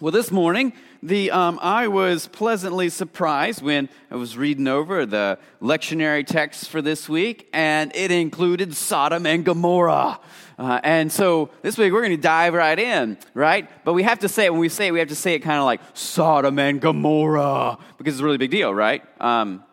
Well, this morning, the, um, I was pleasantly surprised when I was reading over the lectionary text for this week, and it included Sodom and Gomorrah. Uh, and so this week we're going to dive right in, right? But we have to say it, when we say it, we have to say it kind of like Sodom and Gomorrah, because it's a really big deal, right? Um,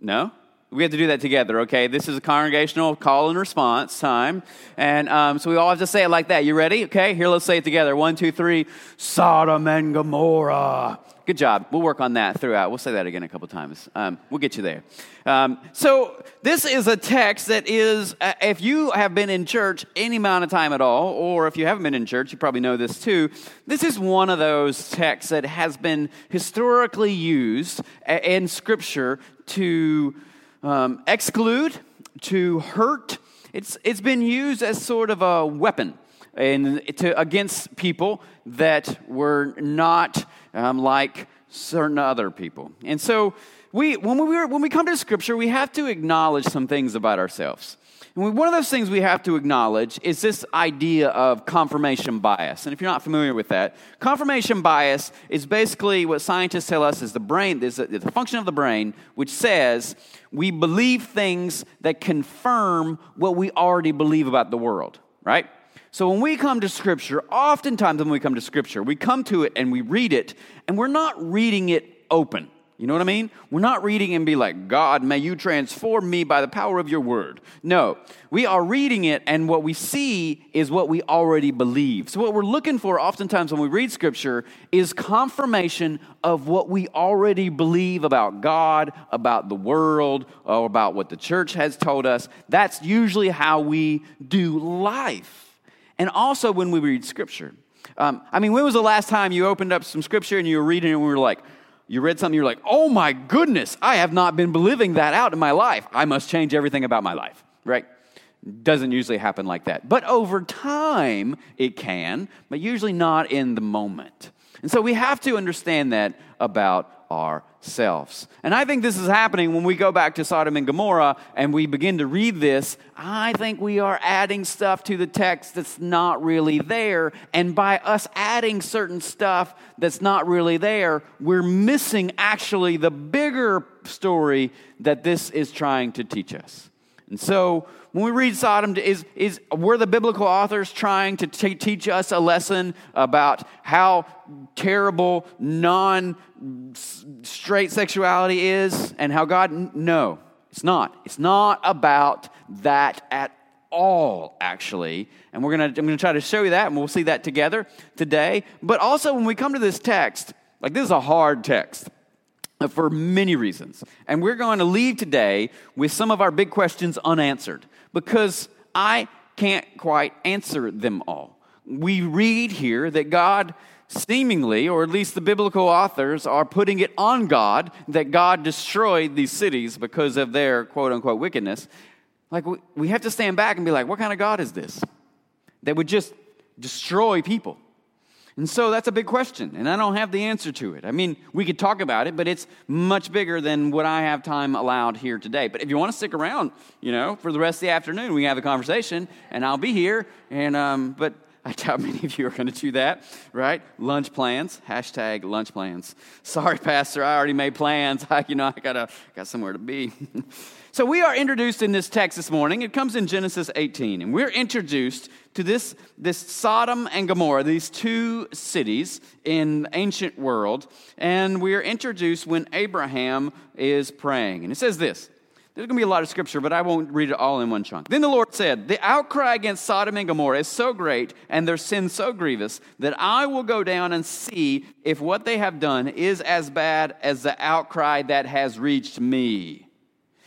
no? We have to do that together, okay? This is a congregational call and response time. And um, so we all have to say it like that. You ready? Okay, here, let's say it together. One, two, three. Sodom and Gomorrah. Good job. We'll work on that throughout. We'll say that again a couple times. Um, we'll get you there. Um, so, this is a text that is, uh, if you have been in church any amount of time at all, or if you haven't been in church, you probably know this too. This is one of those texts that has been historically used uh, in Scripture to um, exclude, to hurt. It's, it's been used as sort of a weapon in, to, against people that were not um, like certain other people. And so, we, when, we, were, when we come to Scripture, we have to acknowledge some things about ourselves. And one of those things we have to acknowledge is this idea of confirmation bias. And if you're not familiar with that, confirmation bias is basically what scientists tell us is the brain, is the function of the brain, which says we believe things that confirm what we already believe about the world, right? So when we come to Scripture, oftentimes when we come to Scripture, we come to it and we read it, and we're not reading it open. You know what I mean? We're not reading and be like, God, may you transform me by the power of your word. No, we are reading it, and what we see is what we already believe. So, what we're looking for oftentimes when we read scripture is confirmation of what we already believe about God, about the world, or about what the church has told us. That's usually how we do life. And also when we read scripture. Um, I mean, when was the last time you opened up some scripture and you were reading it and we were like, you read something, you're like, oh my goodness, I have not been living that out in my life. I must change everything about my life, right? Doesn't usually happen like that. But over time, it can, but usually not in the moment. And so we have to understand that about ourselves. And I think this is happening when we go back to Sodom and Gomorrah and we begin to read this. I think we are adding stuff to the text that's not really there. And by us adding certain stuff that's not really there, we're missing actually the bigger story that this is trying to teach us. And so when we read Sodom, is, is, were the biblical authors trying to t- teach us a lesson about how terrible non straight sexuality is and how God? No, it's not. It's not about that at all, actually. And we're gonna, I'm going to try to show you that, and we'll see that together today. But also, when we come to this text, like this is a hard text for many reasons. And we're going to leave today with some of our big questions unanswered because I can't quite answer them all. We read here that God seemingly, or at least the biblical authors, are putting it on God that God destroyed these cities because of their quote unquote wickedness. Like, we have to stand back and be like, what kind of God is this? That would just destroy people. And so that's a big question, and I don't have the answer to it. I mean, we could talk about it, but it's much bigger than what I have time allowed here today. But if you want to stick around, you know, for the rest of the afternoon, we can have a conversation, and I'll be here. And um, but I doubt many of you are going to do that, right? Lunch plans, hashtag lunch plans. Sorry, Pastor, I already made plans. I, you know, I gotta got somewhere to be. So we are introduced in this text this morning. It comes in Genesis 18, and we're introduced to this, this Sodom and Gomorrah, these two cities in the ancient world, and we are introduced when Abraham is praying. And it says this. There's going to be a lot of scripture, but I won't read it all in one chunk. Then the Lord said, The outcry against Sodom and Gomorrah is so great and their sin so grievous that I will go down and see if what they have done is as bad as the outcry that has reached me.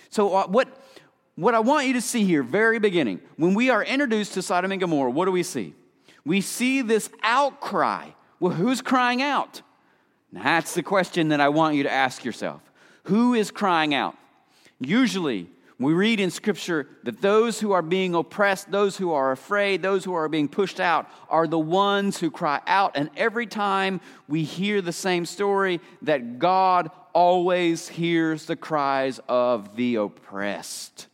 So, uh, what, what I want you to see here, very beginning, when we are introduced to Sodom and Gomorrah, what do we see? We see this outcry. Well, who's crying out? That's the question that I want you to ask yourself. Who is crying out? Usually, we read in Scripture that those who are being oppressed, those who are afraid, those who are being pushed out are the ones who cry out. And every time we hear the same story, that God always hears the cries of the oppressed.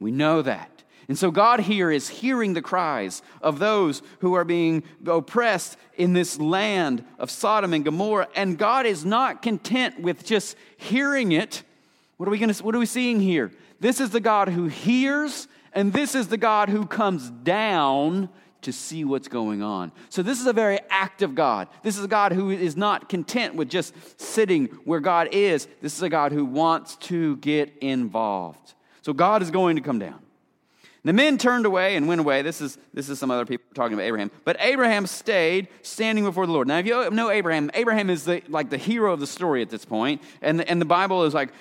We know that. And so God here is hearing the cries of those who are being oppressed in this land of Sodom and Gomorrah. And God is not content with just hearing it. What are we to what are we seeing here? This is the God who hears, and this is the God who comes down to see what's going on. So, this is a very active God. This is a God who is not content with just sitting where God is. This is a God who wants to get involved. So, God is going to come down. The men turned away and went away. This is, this is some other people talking about Abraham. But Abraham stayed standing before the Lord. Now, if you know Abraham, Abraham is the, like the hero of the story at this point. And the, and the Bible is like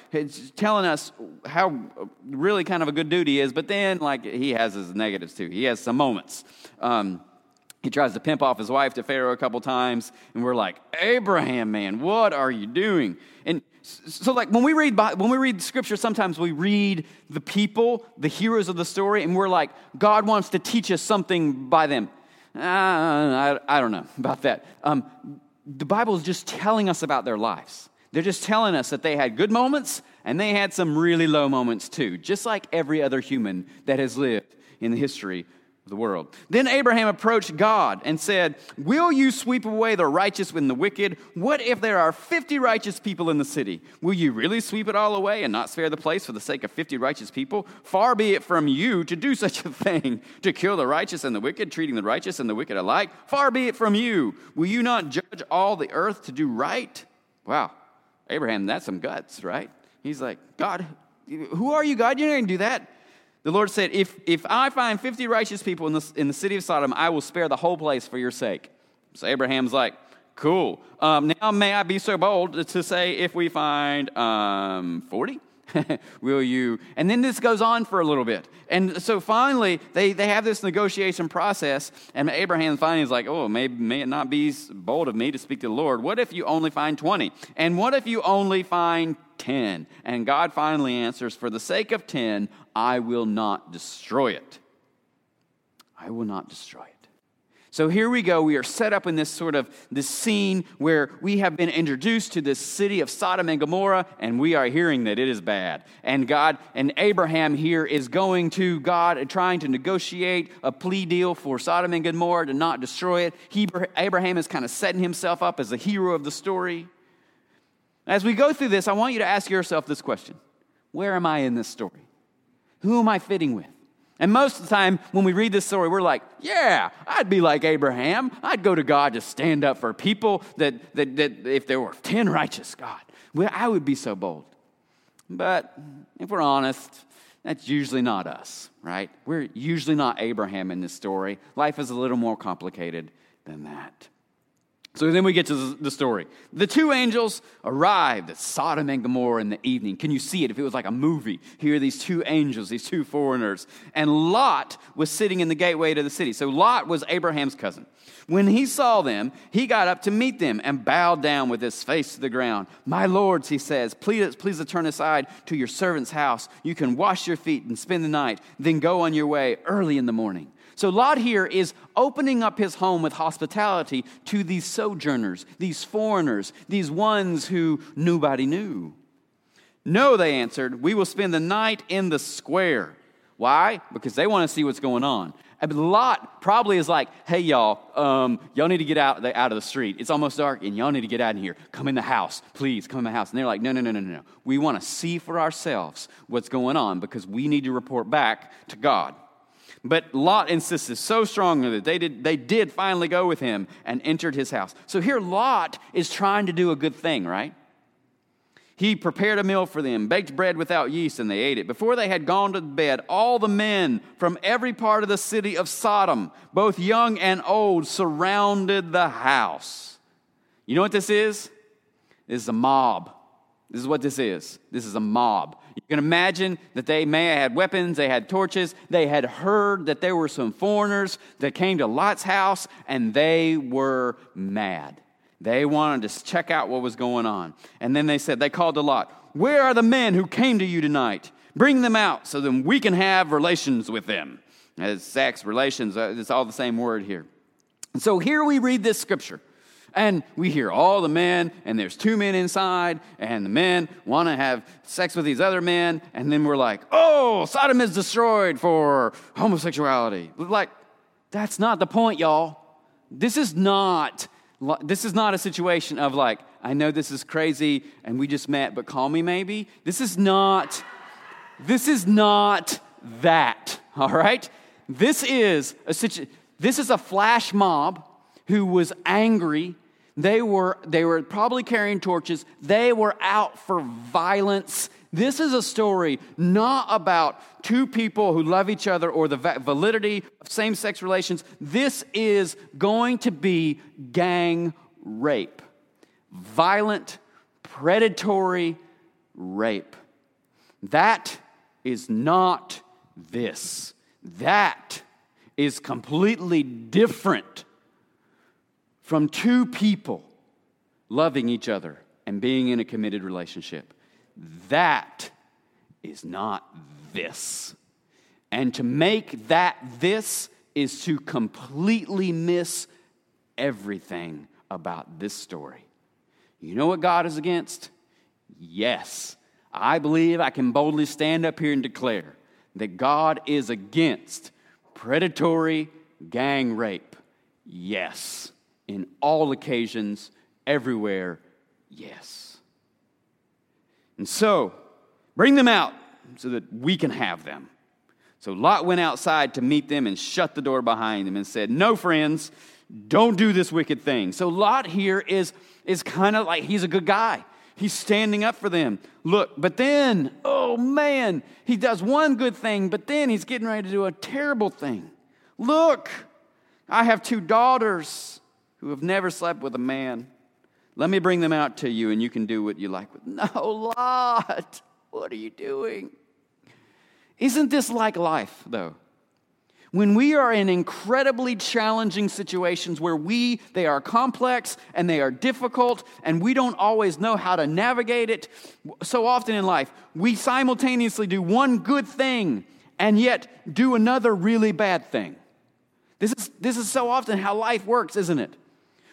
telling us how really kind of a good dude he is. But then, like, he has his negatives too. He has some moments. Um, he tries to pimp off his wife to Pharaoh a couple times. And we're like, Abraham, man, what are you doing? And so like when we read when we read scripture sometimes we read the people the heroes of the story and we're like god wants to teach us something by them. Uh, I, I, don't know about that. Um, the bible is just telling us about their lives. They're just telling us that they had good moments and they had some really low moments too just like every other human that has lived in the history the world. Then Abraham approached God and said, Will you sweep away the righteous and the wicked? What if there are 50 righteous people in the city? Will you really sweep it all away and not spare the place for the sake of 50 righteous people? Far be it from you to do such a thing, to kill the righteous and the wicked, treating the righteous and the wicked alike. Far be it from you. Will you not judge all the earth to do right? Wow. Abraham, that's some guts, right? He's like, God, who are you, God? You're not going to do that. The Lord said, If, if I find 50 righteous people in the, in the city of Sodom, I will spare the whole place for your sake. So Abraham's like, Cool. Um, now, may I be so bold to say, if we find um, 40? will you? And then this goes on for a little bit. And so finally, they, they have this negotiation process, and Abraham finally is like, oh, may, may it not be bold of me to speak to the Lord. What if you only find 20? And what if you only find 10. And God finally answers, For the sake of 10, I will not destroy it. I will not destroy it. So here we go. We are set up in this sort of this scene where we have been introduced to this city of Sodom and Gomorrah, and we are hearing that it is bad. And God and Abraham here is going to God and trying to negotiate a plea deal for Sodom and Gomorrah to not destroy it. He, Abraham is kind of setting himself up as the hero of the story. As we go through this, I want you to ask yourself this question Where am I in this story? Who am I fitting with? And most of the time, when we read this story, we're like, yeah, I'd be like Abraham. I'd go to God to stand up for people that, that, that if there were 10 righteous, God, well, I would be so bold. But if we're honest, that's usually not us, right? We're usually not Abraham in this story. Life is a little more complicated than that. So then we get to the story. The two angels arrived at Sodom and Gomorrah in the evening. Can you see it? If it was like a movie, here are these two angels, these two foreigners. And Lot was sitting in the gateway to the city. So Lot was Abraham's cousin. When he saw them, he got up to meet them and bowed down with his face to the ground. My lords, he says, please, please turn aside to your servant's house. You can wash your feet and spend the night, then go on your way early in the morning. So Lot here is opening up his home with hospitality to these sojourners, these foreigners, these ones who nobody knew. No, they answered, we will spend the night in the square. Why? Because they want to see what's going on. But Lot probably is like, hey, y'all, um, y'all need to get out, out of the street. It's almost dark, and y'all need to get out of here. Come in the house, please, come in the house. And they're like, no, no, no, no, no. We want to see for ourselves what's going on because we need to report back to God. But Lot insisted so strongly that they did, they did finally go with him and entered his house. So here, Lot is trying to do a good thing, right? He prepared a meal for them, baked bread without yeast, and they ate it. Before they had gone to bed, all the men from every part of the city of Sodom, both young and old, surrounded the house. You know what this is? This is a mob. This is what this is. This is a mob. You can imagine that they may have had weapons, they had torches, they had heard that there were some foreigners that came to Lot's house, and they were mad. They wanted to check out what was going on. And then they said, they called to Lot, Where are the men who came to you tonight? Bring them out so then we can have relations with them. As sex, relations, uh, it's all the same word here. And so here we read this scripture. And we hear all the men, and there's two men inside, and the men want to have sex with these other men, and then we're like, oh, Sodom is destroyed for homosexuality. Like, that's not the point, y'all. This is not this is not a situation of like, I know this is crazy and we just met, but call me maybe. This is not, this is not that, all right? This is a situation, this is a flash mob who was angry. They were, they were probably carrying torches. They were out for violence. This is a story not about two people who love each other or the validity of same sex relations. This is going to be gang rape. Violent, predatory rape. That is not this. That is completely different from two people loving each other and being in a committed relationship. That is not this. And to make that this is to completely miss everything about this story. You know what God is against? Yes. I believe I can boldly stand up here and declare that God is against predatory gang rape. Yes in all occasions, everywhere, yes. And so, bring them out so that we can have them. So Lot went outside to meet them and shut the door behind them and said, No, friends, don't do this wicked thing. So Lot here is, is kind of like he's a good guy. He's standing up for them. Look, but then, oh man, he does one good thing, but then he's getting ready to do a terrible thing. Look, I have two daughters who have never slept with a man. Let me bring them out to you and you can do what you like with. No, Lot, what are you doing? Isn't this like life, though? When we are in incredibly challenging situations where we, they are complex and they are difficult and we don't always know how to navigate it, so often in life, we simultaneously do one good thing and yet do another really bad thing. This is, this is so often how life works, isn't it?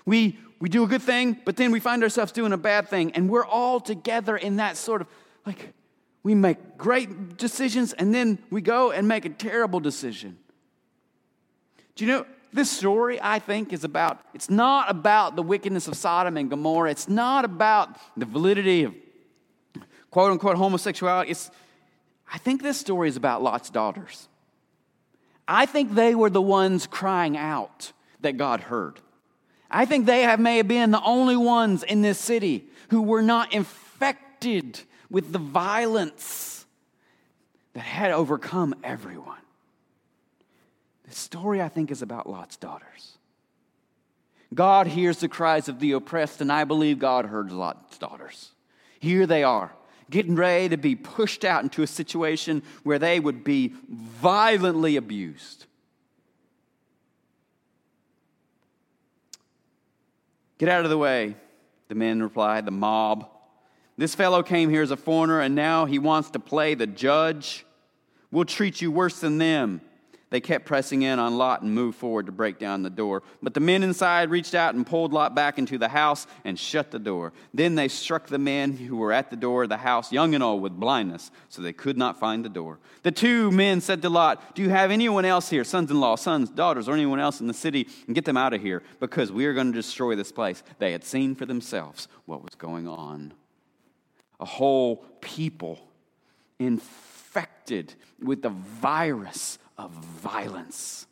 We, we do a good thing, but then we find ourselves doing a bad thing. And we're all together in that sort of like, we make great decisions and then we go and make a terrible decision. Do you know, this story, I think, is about, it's not about the wickedness of Sodom and Gomorrah. It's not about the validity of quote unquote homosexuality. It's, I think this story is about Lot's daughters. I think they were the ones crying out that God heard. I think they have, may have been the only ones in this city who were not infected with the violence that had overcome everyone. The story, I think, is about Lot's daughters. God hears the cries of the oppressed, and I believe God heard Lot's daughters. Here they are, getting ready to be pushed out into a situation where they would be violently abused. Get out of the way, the men replied, the mob. This fellow came here as a foreigner, and now he wants to play the judge. We'll treat you worse than them. They kept pressing in on Lot and moved forward to break down the door. But the men inside reached out and pulled Lot back into the house and shut the door. Then they struck the men who were at the door of the house, young and old, with blindness, so they could not find the door. The two men said to Lot, Do you have anyone else here, sons in law, sons, daughters, or anyone else in the city, and get them out of here, because we are going to destroy this place? They had seen for themselves what was going on. A whole people infected with the virus of violence.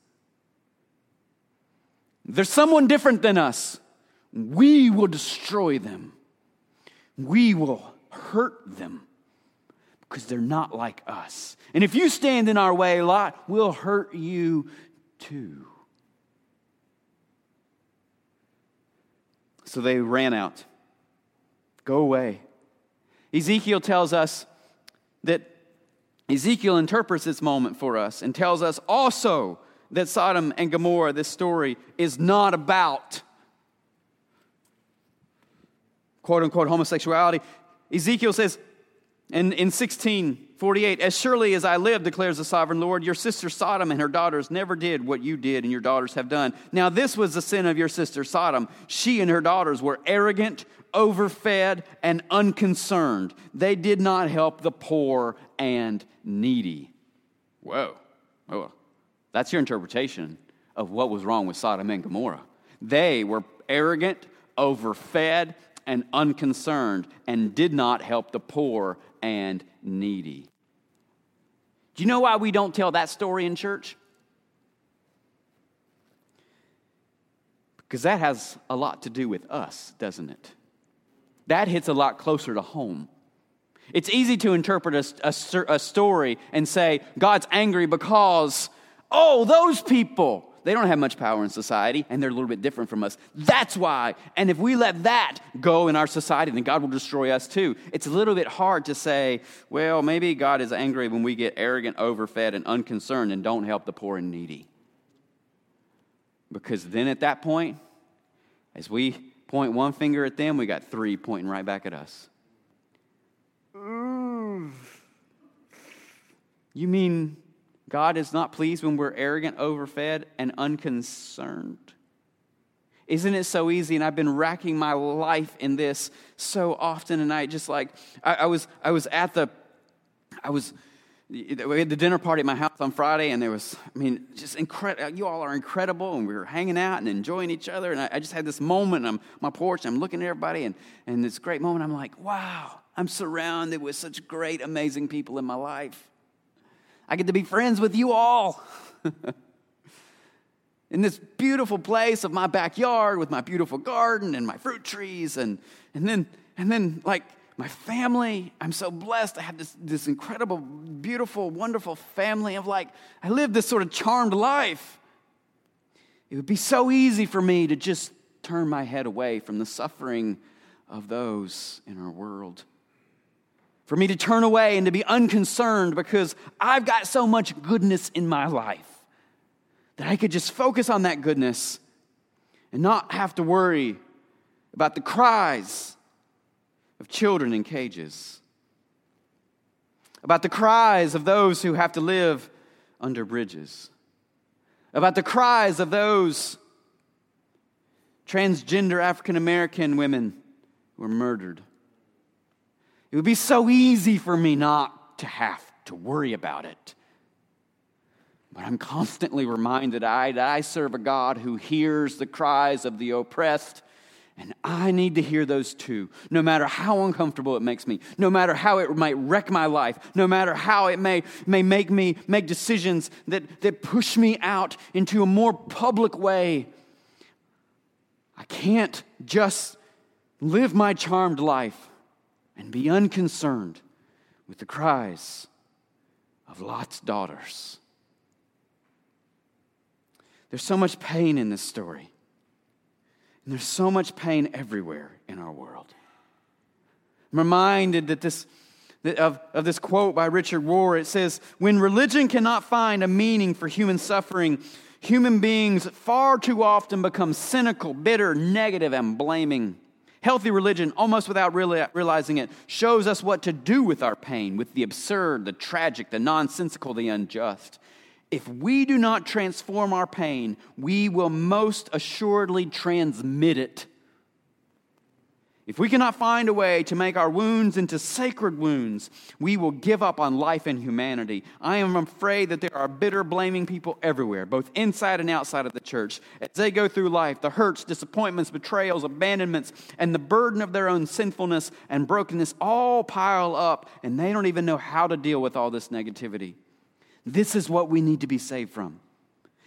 There's someone different than us. We will destroy them. We will hurt them because they're not like us. And if you stand in our way, Lot, we'll hurt you too. So they ran out. Go away. Ezekiel tells us that Ezekiel interprets this moment for us and tells us also that Sodom and Gomorrah, this story, is not about quote unquote homosexuality. Ezekiel says, And in 1648, as surely as I live, declares the sovereign Lord, your sister Sodom and her daughters never did what you did and your daughters have done. Now, this was the sin of your sister Sodom. She and her daughters were arrogant, overfed, and unconcerned. They did not help the poor and needy. Whoa. Oh, Whoa. That's your interpretation of what was wrong with Sodom and Gomorrah. They were arrogant, overfed, and unconcerned, and did not help the poor and needy. Do you know why we don't tell that story in church? Because that has a lot to do with us, doesn't it? That hits a lot closer to home. It's easy to interpret a, a, a story and say, God's angry because, oh, those people, they don't have much power in society and they're a little bit different from us. That's why. And if we let that go in our society, then God will destroy us too. It's a little bit hard to say, well, maybe God is angry when we get arrogant, overfed, and unconcerned and don't help the poor and needy. Because then at that point, as we point one finger at them, we got three pointing right back at us. You mean God is not pleased when we're arrogant, overfed, and unconcerned? Isn't it so easy? And I've been racking my life in this so often, I just like I, I was I was at the I was we had the dinner party at my house on Friday, and there was, I mean, just incredible. Uh, you all are incredible, and we were hanging out and enjoying each other. And I, I just had this moment on my porch, I'm looking at everybody, and, and this great moment, I'm like, wow, I'm surrounded with such great, amazing people in my life. I get to be friends with you all. in this beautiful place of my backyard with my beautiful garden and my fruit trees and, and then and then like my family. I'm so blessed. I have this, this incredible beautiful wonderful family of like i live this sort of charmed life. It would be so easy for me to just turn my head away from the suffering of those in our world for me to turn away and to be unconcerned because I've got so much goodness in my life that I could just focus on that goodness and not have to worry about the cries of children in cages, about the cries of those who have to live under bridges, about the cries of those transgender African American women who were murdered it would be so easy for me not to have to worry about it. But I'm constantly reminded I, that I serve a God who hears the cries of the oppressed, and I need to hear those too, no matter how uncomfortable it makes me, no matter how it might wreck my life, no matter how it may, may make me make decisions that, that push me out into a more public way. I can't just live my charmed life and be unconcerned with the cries of Lot's daughters. There's so much pain in this story. And there's so much pain everywhere in our world. I'm reminded that this, of, of this quote by Richard Rohr. It says, When religion cannot find a meaning for human suffering, human beings far too often become cynical, bitter, negative, and blaming. Healthy religion, almost without realizing it, shows us what to do with our pain, with the absurd, the tragic, the nonsensical, the unjust. If we do not transform our pain, we will most assuredly transmit it if we cannot find a way to make our wounds into sacred wounds, we will give up on life and humanity. I am afraid that there are bitter, blaming people everywhere, both inside and outside of the church. As they go through life, the hurts, disappointments, betrayals, abandonments, and the burden of their own sinfulness and brokenness all pile up, and they don't even know how to deal with all this negativity. This is what we need to be saved from.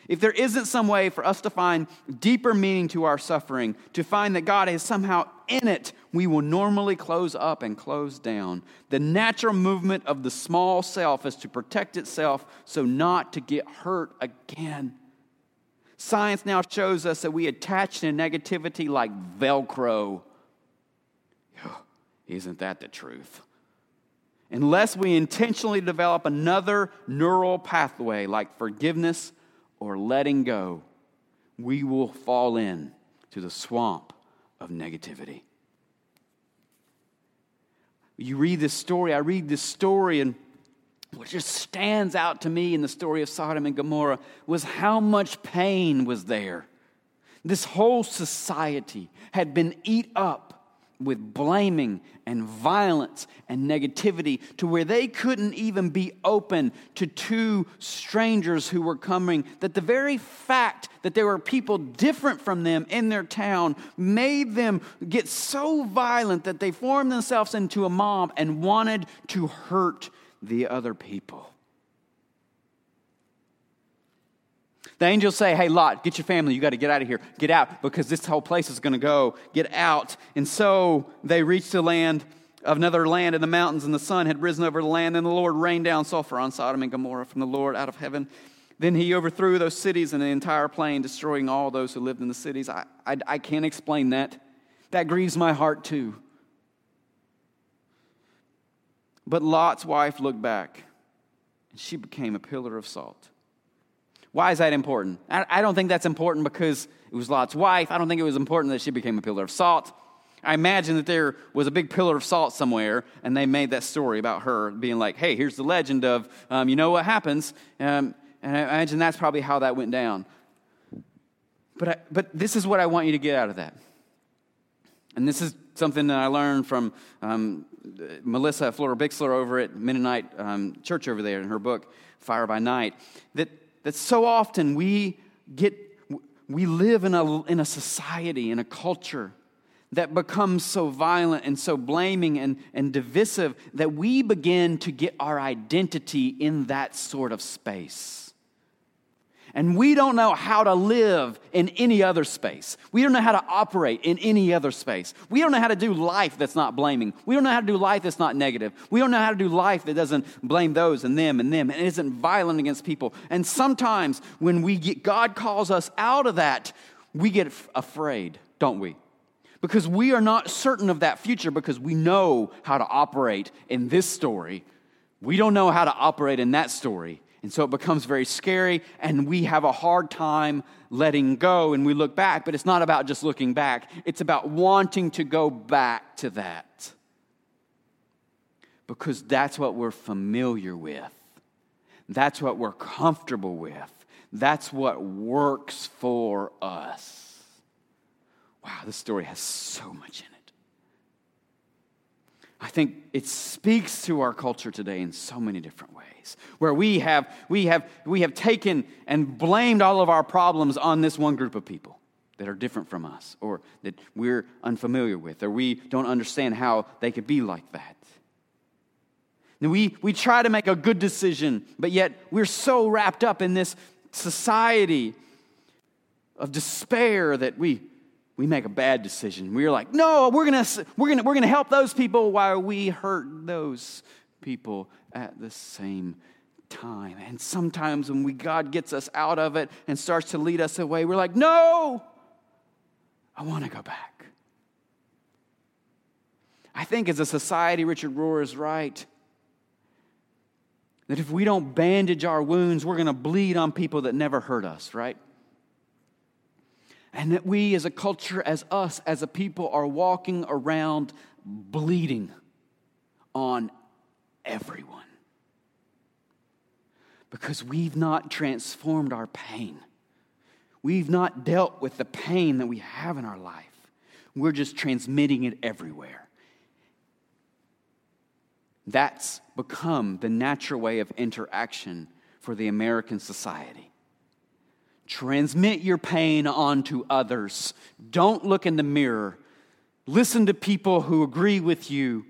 If there isn't some way for us to find deeper meaning to our suffering, to find that God is somehow in it, we will normally close up and close down. The natural movement of the small self is to protect itself so not to get hurt again. Science now shows us that we attach to negativity like Velcro. Isn't that the truth? Unless we intentionally develop another neural pathway like forgiveness or letting go, we will fall in to the swamp of negativity. You read this story, I read this story, and what just stands out to me in the story of Sodom and Gomorrah was how much pain was there. This whole society had been eat up with blaming and violence and negativity to where they couldn't even be open to two strangers who were coming. That the very fact that there were people different from them in their town made them get so violent that they formed themselves into a mob and wanted to hurt the other people. The angels say, Hey, Lot, get your family. You got to get out of here. Get out because this whole place is going to go. Get out. And so they reached the land of another land in the mountains, and the sun had risen over the land, and the Lord rained down sulfur on Sodom and Gomorrah from the Lord out of heaven. Then he overthrew those cities and the entire plain, destroying all those who lived in the cities. I, I, I can't explain that. That grieves my heart too. But Lot's wife looked back, and she became a pillar of salt. Why is that important? I don't think that's important because it was Lot's wife. I don't think it was important that she became a pillar of salt. I imagine that there was a big pillar of salt somewhere, and they made that story about her being like, hey, here's the legend of, um, you know what happens. Um, and I imagine that's probably how that went down. But, I, but this is what I want you to get out of that. And this is something that I learned from um, Melissa Florer-Bixler over at Mennonite um, Church over there in her book, Fire by Night, that that so often we get we live in a, in a society, in a culture that becomes so violent and so blaming and, and divisive that we begin to get our identity in that sort of space. And we don't know how to live in any other space. We don't know how to operate in any other space. We don't know how to do life that's not blaming. We don't know how to do life that's not negative. We don't know how to do life that doesn't blame those and them and them and isn't violent against people. And sometimes when we get, God calls us out of that, we get afraid, don't we? Because we are not certain of that future because we know how to operate in this story. We don't know how to operate in that story. And so it becomes very scary, and we have a hard time letting go and we look back. But it's not about just looking back, it's about wanting to go back to that. Because that's what we're familiar with, that's what we're comfortable with, that's what works for us. Wow, this story has so much in it. I think it speaks to our culture today in so many different ways where we have, we, have, we have taken and blamed all of our problems on this one group of people that are different from us or that we're unfamiliar with or we don't understand how they could be like that. And we, we try to make a good decision, but yet we're so wrapped up in this society of despair that we, we make a bad decision. We're like, no, we're gonna, we're, gonna, we're gonna help those people while we hurt those people at the same time. And sometimes when we, God gets us out of it and starts to lead us away, we're like, no, I want to go back. I think as a society, Richard Rohr is right. That if we don't bandage our wounds, we're going to bleed on people that never hurt us, right? And that we as a culture, as us, as a people, are walking around bleeding on everyone because we've not transformed our pain. We've not dealt with the pain that we have in our life. We're just transmitting it everywhere. That's become the natural way of interaction for the American society. Transmit your pain onto others. Don't look in the mirror. Listen to people who agree with you.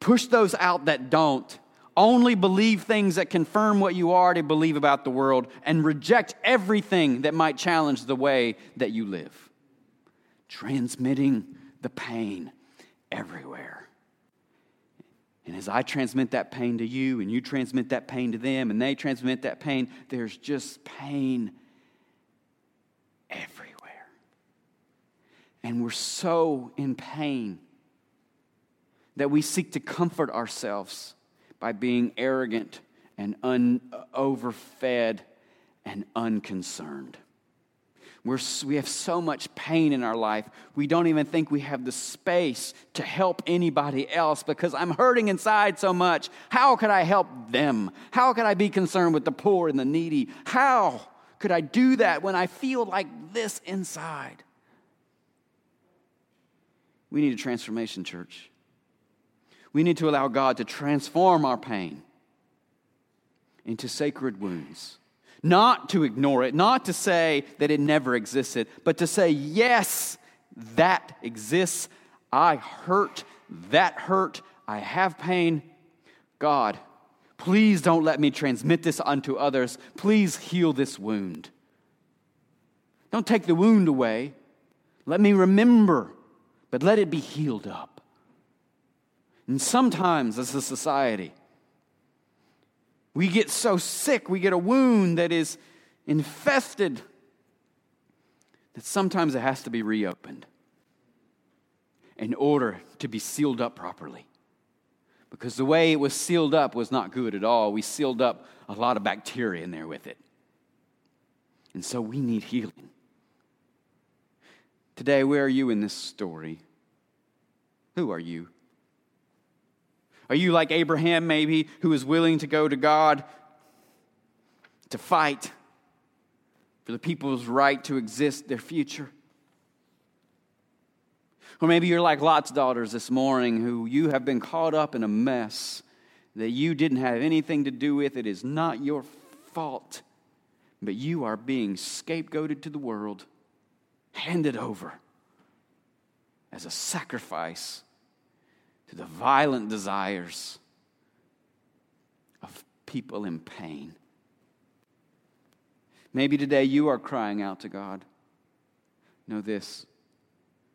Push those out that don't only believe things that confirm what you already believe about the world and reject everything that might challenge the way that you live. Transmitting the pain everywhere. And as I transmit that pain to you, and you transmit that pain to them, and they transmit that pain, there's just pain everywhere. And we're so in pain that we seek to comfort ourselves by being arrogant and un- overfed and unconcerned. We're, we have so much pain in our life, we don't even think we have the space to help anybody else because I'm hurting inside so much. How could I help them? How could I be concerned with the poor and the needy? How could I do that when I feel like this inside? We need a transformation, church. We need to allow God to transform our pain into sacred wounds not to ignore it, not to say that it never existed, but to say, yes, that exists. I hurt, that hurt, I have pain. God, please don't let me transmit this unto others. Please heal this wound. Don't take the wound away. Let me remember, but let it be healed up. And sometimes, as a society, we get so sick, we get a wound that is infested, that sometimes it has to be reopened in order to be sealed up properly. Because the way it was sealed up was not good at all. We sealed up a lot of bacteria in there with it. And so we need healing. Today, where are you in this story? Who are you? Are you like Abraham, maybe, who is willing to go to God to fight for the people's right to exist, their future? Or maybe you're like Lot's daughters this morning, who you have been caught up in a mess that you didn't have anything to do with. It is not your fault, but you are being scapegoated to the world, handed over as a sacrifice to the violent desires of people in pain. Maybe today you are crying out to God. Know this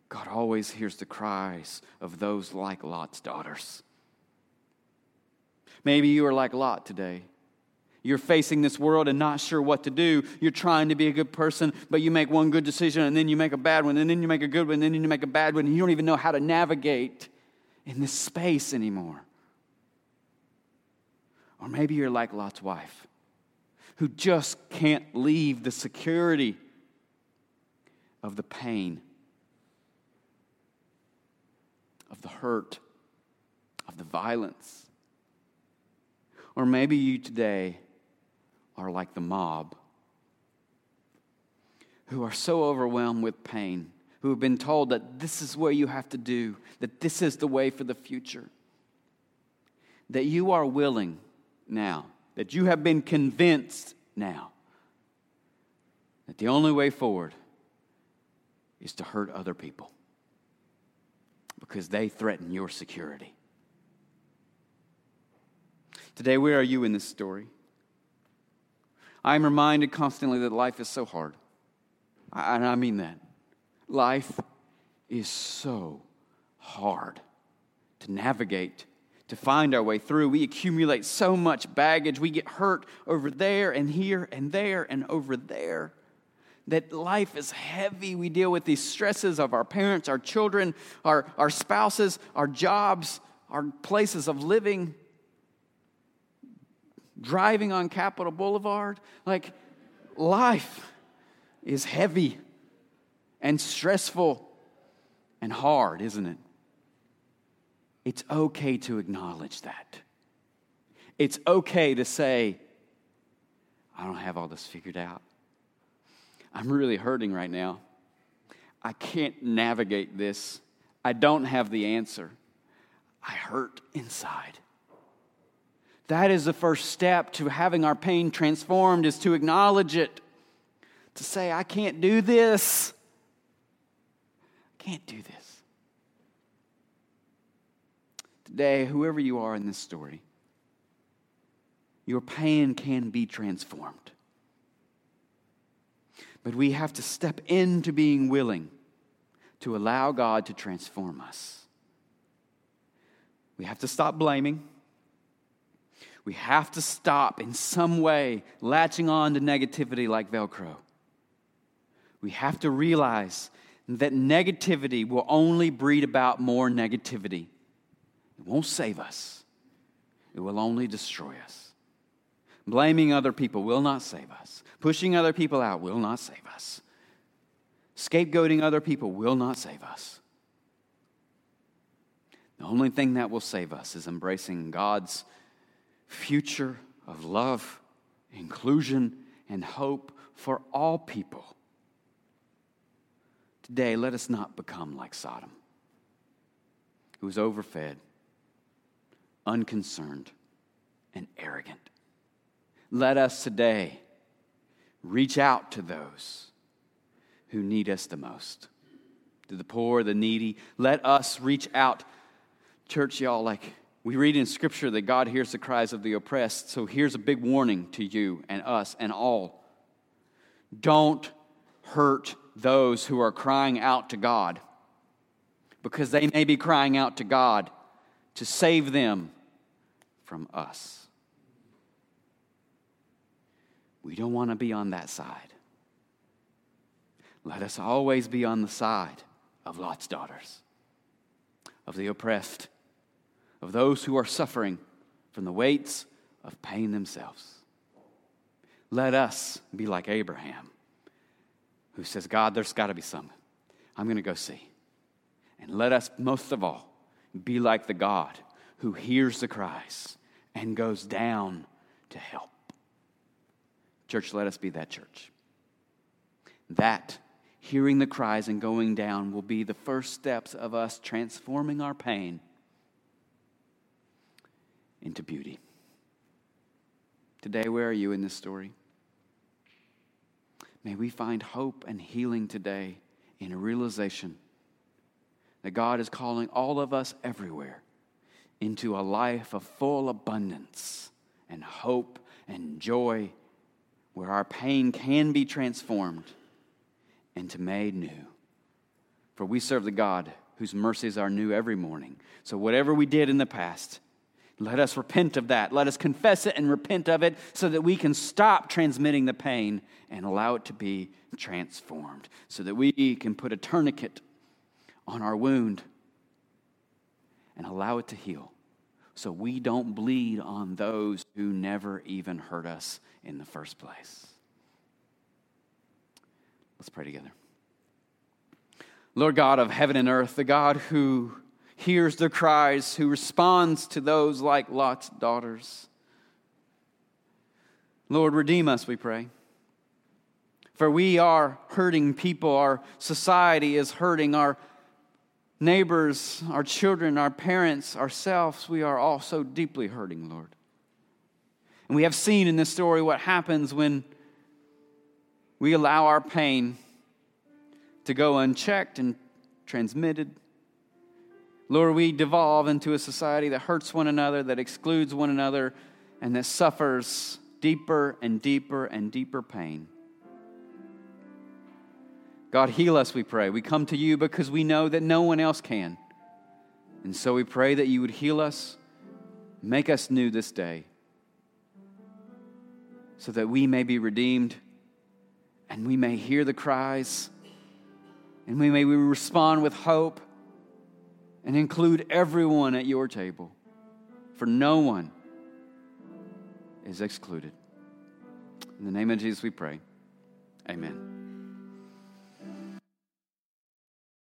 God always hears the cries of those like Lot's daughters. Maybe you are like Lot today. You're facing this world and not sure what to do. You're trying to be a good person, but you make one good decision and then you make a bad one, and then you make a good one, and then you make a bad one, and you don't even know how to navigate in this space anymore. Or maybe you're like Lot's wife, who just can't leave the security of the pain, of the hurt, of the violence. Or maybe you today are like the mob, who are so overwhelmed with pain who have been told that this is what you have to do, that this is the way for the future. That you are willing now, that you have been convinced now, that the only way forward is to hurt other people because they threaten your security. Today, where are you in this story? I'm reminded constantly that life is so hard. And I mean that. Life is so hard to navigate, to find our way through. We accumulate so much baggage. We get hurt over there and here and there and over there. That life is heavy. We deal with these stresses of our parents, our children, our, our spouses, our jobs, our places of living, driving on Capitol Boulevard. Like, life is heavy and stressful and hard, isn't it? It's okay to acknowledge that. It's okay to say, I don't have all this figured out. I'm really hurting right now. I can't navigate this. I don't have the answer. I hurt inside. That is the first step to having our pain transformed is to acknowledge it. To say I can't do this can't do this. Today, whoever you are in this story, your pain can be transformed. But we have to step into being willing to allow God to transform us. We have to stop blaming. We have to stop in some way latching on to negativity like Velcro. We have to realize that negativity will only breed about more negativity. It won't save us, it will only destroy us. Blaming other people will not save us. Pushing other people out will not save us. Scapegoating other people will not save us. The only thing that will save us is embracing God's future of love, inclusion, and hope for all people. Today, let us not become like Sodom, who was overfed, unconcerned, and arrogant. Let us today reach out to those who need us the most, to the poor, the needy. Let us reach out. Church, y'all, like we read in Scripture that God hears the cries of the oppressed. So here's a big warning to you and us and all. Don't hurt those who are crying out to God because they may be crying out to God to save them from us. We don't want to be on that side. Let us always be on the side of Lot's daughters, of the oppressed of those who are suffering from the weights of pain themselves. Let us be like Abraham, who says, God, there's got to be some. I'm going to go see. And let us, most of all, be like the God who hears the cries and goes down to help. Church, let us be that church. That, hearing the cries and going down, will be the first steps of us transforming our pain into beauty. Today, where are you in this story? May we find hope and healing today in a realization that God is calling all of us everywhere into a life of full abundance and hope and joy where our pain can be transformed into made new. For we serve the God whose mercies are new every morning. So, whatever we did in the past, let us repent of that. Let us confess it and repent of it so that we can stop transmitting the pain and allow it to be transformed, so that we can put a tourniquet on our wound and allow it to heal, so we don't bleed on those who never even hurt us in the first place. Let's pray together. Lord God of heaven and earth, the God who hears their cries, who responds to those like Lot's daughters. Lord, redeem us, we pray. For we are hurting people. Our society is hurting. Our neighbors, our children, our parents, ourselves, we are all so deeply hurting, Lord. And we have seen in this story what happens when we allow our pain to go unchecked and transmitted Lord, we devolve into a society that hurts one another, that excludes one another, and that suffers deeper and deeper and deeper pain. God, heal us, we pray. We come to you because we know that no one else can. And so we pray that you would heal us, make us new this day, so that we may be redeemed and we may hear the cries and we may respond with hope and include everyone at your table, for no one is excluded. In the name of Jesus, we pray. Amen.